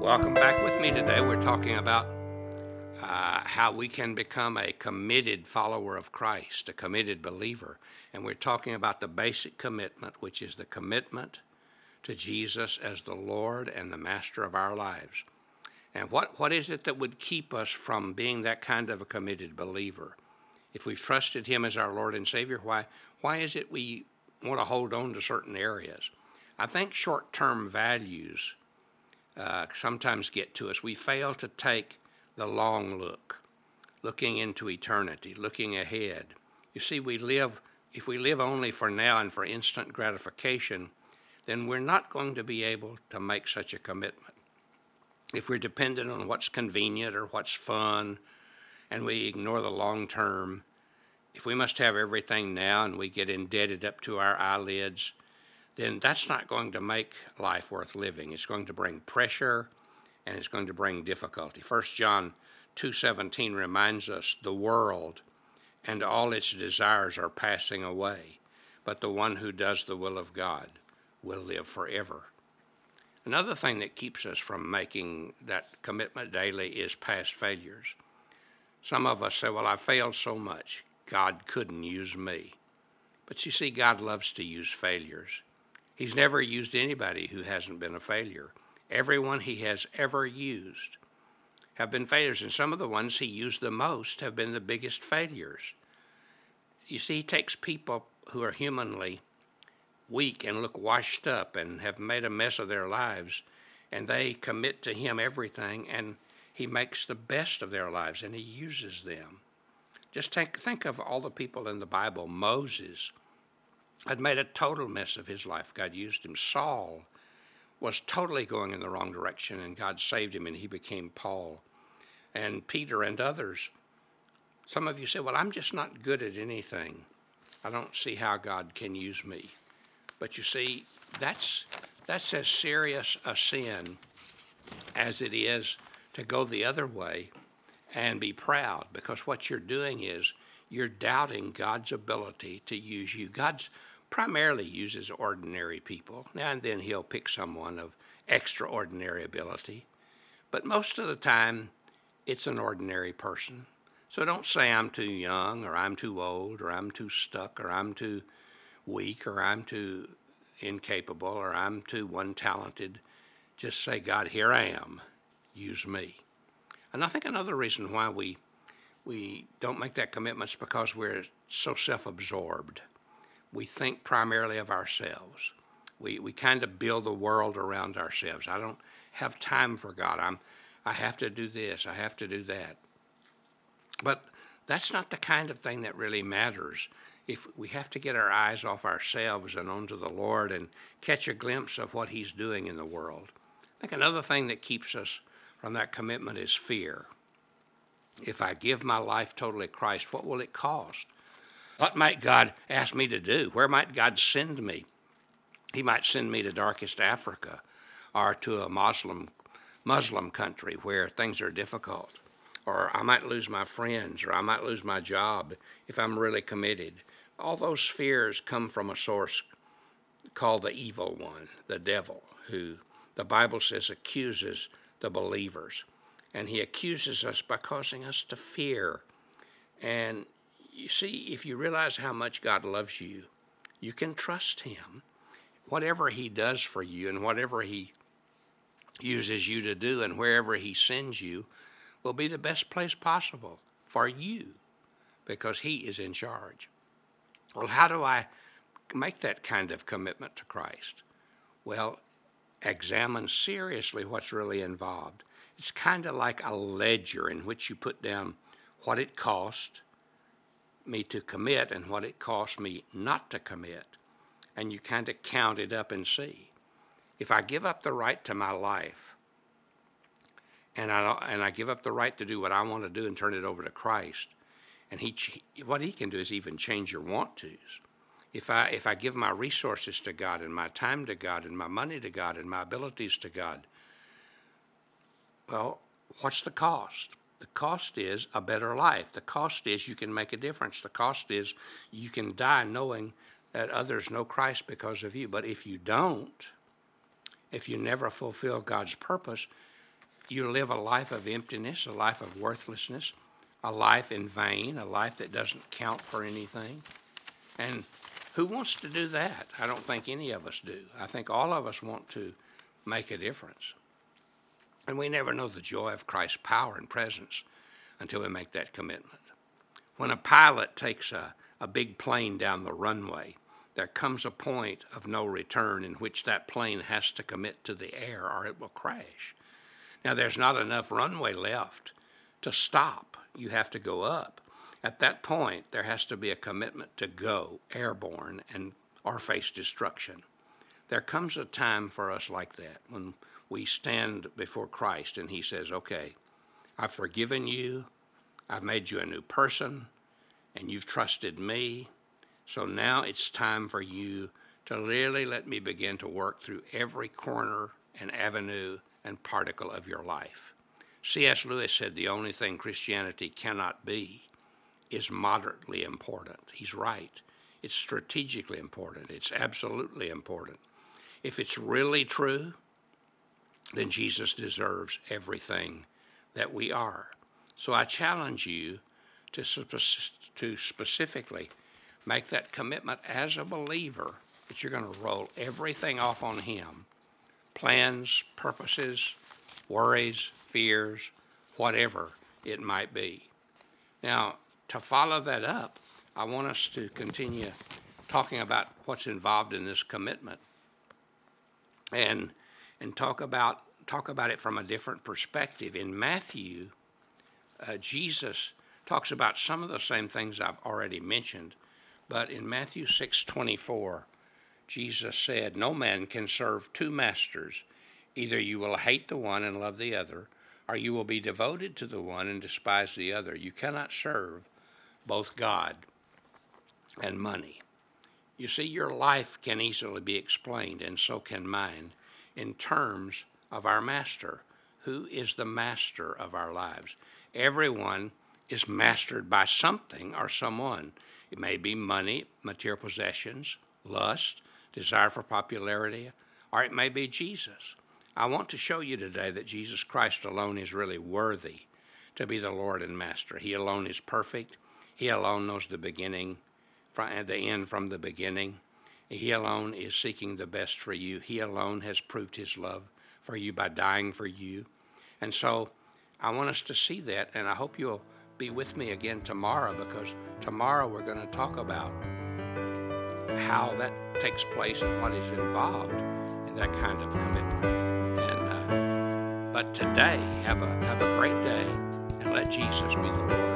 Welcome back with me today. We're talking about uh, how we can become a committed follower of Christ, a committed believer. And we're talking about the basic commitment, which is the commitment to Jesus as the Lord and the Master of our lives. And what, what is it that would keep us from being that kind of a committed believer? If we've trusted Him as our Lord and Savior, why, why is it we want to hold on to certain areas? I think short term values uh, sometimes get to us. We fail to take the long look, looking into eternity, looking ahead. You see, we live, if we live only for now and for instant gratification, then we're not going to be able to make such a commitment. If we're dependent on what's convenient or what's fun, and we ignore the long term, if we must have everything now and we get indebted up to our eyelids, then that's not going to make life worth living. It's going to bring pressure and it's going to bring difficulty. 1 John 2:17 reminds us the world and all its desires are passing away, but the one who does the will of God will live forever. Another thing that keeps us from making that commitment daily is past failures. Some of us say, Well, I failed so much, God couldn't use me. But you see, God loves to use failures. He's never used anybody who hasn't been a failure. Everyone he has ever used have been failures, and some of the ones he used the most have been the biggest failures. You see, he takes people who are humanly weak and look washed up and have made a mess of their lives, and they commit to him everything, and he makes the best of their lives, and he uses them. Just think, think of all the people in the Bible. Moses had made a total mess of his life. God used him. Saul was totally going in the wrong direction, and God saved him, and he became Paul. And Peter and others. Some of you say, Well, I'm just not good at anything. I don't see how God can use me. But you see, that's, that's as serious a sin as it is to go the other way and be proud, because what you're doing is you're doubting God's ability to use you. God's primarily uses ordinary people. Now and then he'll pick someone of extraordinary ability, but most of the time it's an ordinary person. So don't say I'm too young or I'm too old or I'm too stuck or I'm too weak or I'm too incapable or I'm too one talented. Just say, God, here I am. Use me. And I think another reason why we we don't make that commitment is because we're so self absorbed we think primarily of ourselves. We, we kind of build the world around ourselves. I don't have time for God. I'm, I have to do this, I have to do that. But that's not the kind of thing that really matters. If we have to get our eyes off ourselves and onto the Lord and catch a glimpse of what He's doing in the world. I think another thing that keeps us from that commitment is fear. If I give my life totally to Christ, what will it cost? What might God ask me to do? Where might God send me? He might send me to darkest Africa or to a Muslim Muslim country where things are difficult. Or I might lose my friends or I might lose my job if I'm really committed. All those fears come from a source called the evil one, the devil, who the Bible says accuses the believers. And he accuses us by causing us to fear. And see, if you realize how much God loves you, you can trust Him. Whatever He does for you and whatever He uses you to do and wherever He sends you will be the best place possible for you because He is in charge. Well, how do I make that kind of commitment to Christ? Well, examine seriously what's really involved. It's kind of like a ledger in which you put down what it cost me to commit and what it cost me not to commit. And you kind of count it up and see. If I give up the right to my life, and I and I give up the right to do what I want to do and turn it over to Christ, and he what he can do is even change your want tos. If I if I give my resources to God and my time to God and my money to God and my abilities to God, well, what's the cost? The cost is a better life. The cost is you can make a difference. The cost is you can die knowing that others know Christ because of you. But if you don't, if you never fulfill God's purpose, you live a life of emptiness, a life of worthlessness, a life in vain, a life that doesn't count for anything. And who wants to do that? I don't think any of us do. I think all of us want to make a difference. And we never know the joy of Christ's power and presence until we make that commitment. When a pilot takes a, a big plane down the runway, there comes a point of no return in which that plane has to commit to the air or it will crash. Now, there's not enough runway left to stop. You have to go up. At that point, there has to be a commitment to go airborne and or face destruction. There comes a time for us like that when we stand before Christ and He says, Okay, I've forgiven you, I've made you a new person, and you've trusted me. So now it's time for you to really let me begin to work through every corner and avenue and particle of your life. C.S. Lewis said the only thing Christianity cannot be is moderately important. He's right. It's strategically important. It's absolutely important. If it's really true, then Jesus deserves everything that we are. So I challenge you to, to specifically make that commitment as a believer that you're going to roll everything off on Him plans, purposes, worries, fears, whatever it might be. Now, to follow that up, I want us to continue talking about what's involved in this commitment and and talk about talk about it from a different perspective. In Matthew, uh, Jesus talks about some of the same things I've already mentioned, but in Matthew 6:24, Jesus said, "No man can serve two masters. Either you will hate the one and love the other, or you will be devoted to the one and despise the other. You cannot serve both God and money." You see, your life can easily be explained, and so can mine, in terms of our master. Who is the master of our lives? Everyone is mastered by something or someone. It may be money, material possessions, lust, desire for popularity, or it may be Jesus. I want to show you today that Jesus Christ alone is really worthy to be the Lord and Master. He alone is perfect. He alone knows the beginning from uh, the end from the beginning. He alone is seeking the best for you. He alone has proved his love for you by dying for you. And so I want us to see that, and I hope you'll be with me again tomorrow because tomorrow we're going to talk about how that takes place and what is involved in that kind of commitment. And uh, but today, have a have a great day, and let Jesus be the Lord.